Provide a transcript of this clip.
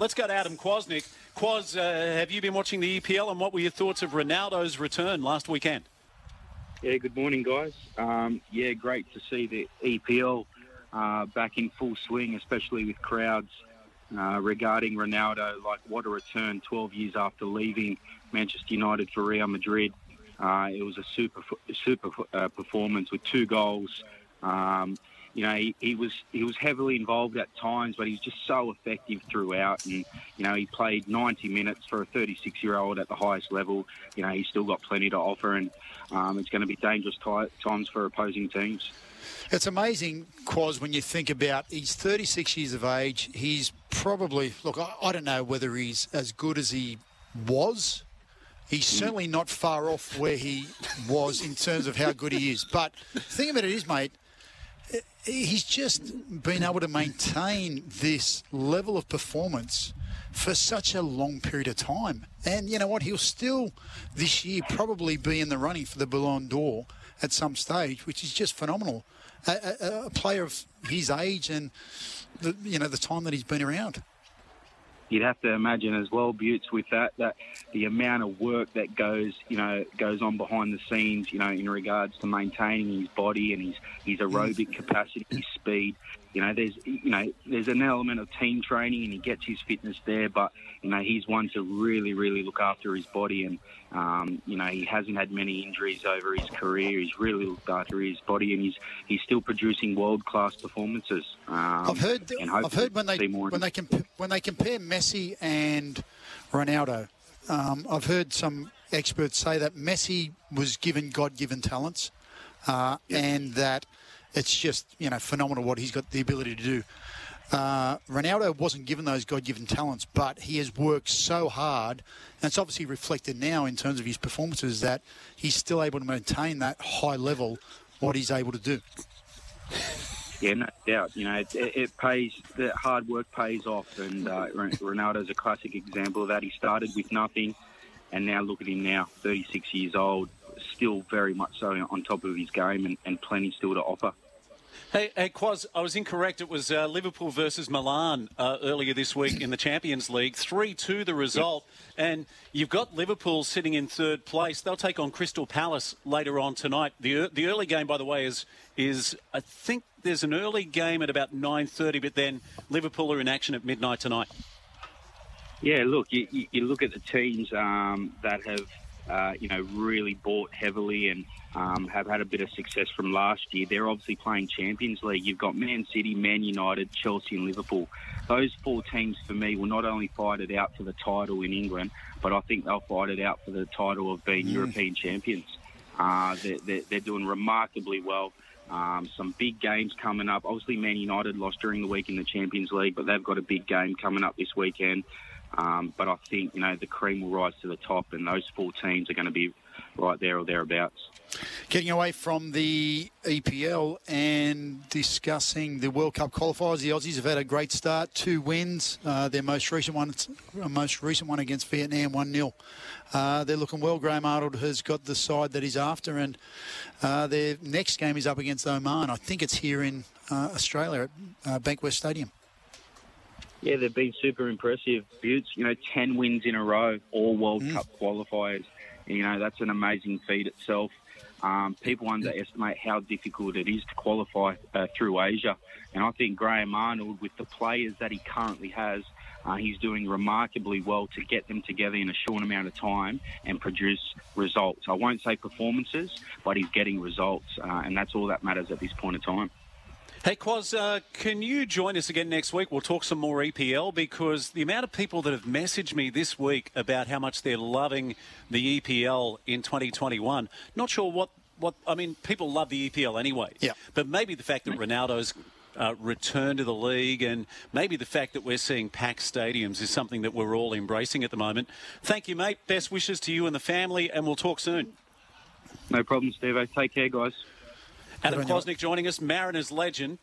Let's go to Adam Kwasnik. Quaz, uh, have you been watching the EPL and what were your thoughts of Ronaldo's return last weekend? Yeah, good morning, guys. Um, yeah, great to see the EPL uh, back in full swing, especially with crowds. Uh, regarding Ronaldo, like what a return 12 years after leaving Manchester United for Real Madrid. Uh, it was a super super uh, performance with two goals. Um, you know, he, he, was he was heavily involved at times, but he was just so effective throughout. And you know, he played 90 minutes for a 36 year old at the highest level. You know, he's still got plenty to offer, and um, it's going to be dangerous t- times for opposing teams. It's amazing, Quaz, when you think about he's 36 years of age. He's probably look. I, I don't know whether he's as good as he was He's certainly not far off where he was in terms of how good he is. But the thing about it is, mate, he's just been able to maintain this level of performance for such a long period of time. And you know what? He'll still this year probably be in the running for the Ballon d'Or at some stage, which is just phenomenal. A, a, a player of his age and the, you know the time that he's been around you'd have to imagine as well, Butts, with that, that the amount of work that goes, you know, goes on behind the scenes, you know, in regards to maintaining his body and his, his aerobic capacity, his speed. You know, there's, you know, there's an element of team training and he gets his fitness there, but, you know, he's one to really, really look after his body and, um, you know, he hasn't had many injuries over his career. He's really looked after his body and he's, he's still producing world class performances. Um, I've heard, I've heard when they, when they, comp- when they compare Messi and Ronaldo, um, I've heard some experts say that Messi was given God-given talents, uh, yep. and that it's just you know phenomenal what he's got the ability to do. Uh, Ronaldo wasn't given those God-given talents, but he has worked so hard, and it's obviously reflected now in terms of his performances that he's still able to maintain that high level. What he's able to do. Yeah, no doubt. You know, it, it pays. The hard work pays off, and uh, Ronaldo's a classic example of that. He started with nothing, and now look at him now, 36 years old, still very much so on top of his game, and, and plenty still to offer. Hey, hey, Quaz, I was incorrect. It was uh, Liverpool versus Milan uh, earlier this week in the Champions League. 3 2 the result. And you've got Liverpool sitting in third place. They'll take on Crystal Palace later on tonight. The, the early game, by the way, is, is I think there's an early game at about 9.30, but then Liverpool are in action at midnight tonight. Yeah, look, you, you look at the teams um, that have, uh, you know, really bought heavily and um, have had a bit of success from last year. They're obviously playing Champions League. You've got Man City, Man United, Chelsea, and Liverpool. Those four teams for me will not only fight it out for the title in England, but I think they'll fight it out for the title of being mm. European champions. Uh, they're, they're, they're, doing remarkably well. Um, some big games coming up. Obviously, Man United lost during the week in the Champions League, but they've got a big game coming up this weekend. Um, but I think you know the cream will rise to the top, and those four teams are going to be right there or thereabouts. Getting away from the EPL and discussing the World Cup qualifiers, the Aussies have had a great start. Two wins. Uh, their most recent one, uh, most recent one against Vietnam, one 0 uh, They're looking well. Graham Arnold has got the side that he's after, and uh, their next game is up against Oman. I think it's here in uh, Australia at uh, Bankwest Stadium. Yeah, they've been super impressive. Buttes, you know, 10 wins in a row, all World mm. Cup qualifiers. You know, that's an amazing feat itself. Um, people underestimate how difficult it is to qualify uh, through Asia. And I think Graham Arnold, with the players that he currently has, uh, he's doing remarkably well to get them together in a short amount of time and produce results. I won't say performances, but he's getting results, uh, and that's all that matters at this point in time. Hey, Quaz, uh, can you join us again next week? We'll talk some more EPL because the amount of people that have messaged me this week about how much they're loving the EPL in 2021. Not sure what, what I mean, people love the EPL anyway. Yeah. But maybe the fact that Ronaldo's uh, return to the league and maybe the fact that we're seeing packed stadiums is something that we're all embracing at the moment. Thank you, mate. Best wishes to you and the family, and we'll talk soon. No problem, Steve. Take care, guys. Adam Kwasnik joining us, Mariners legend.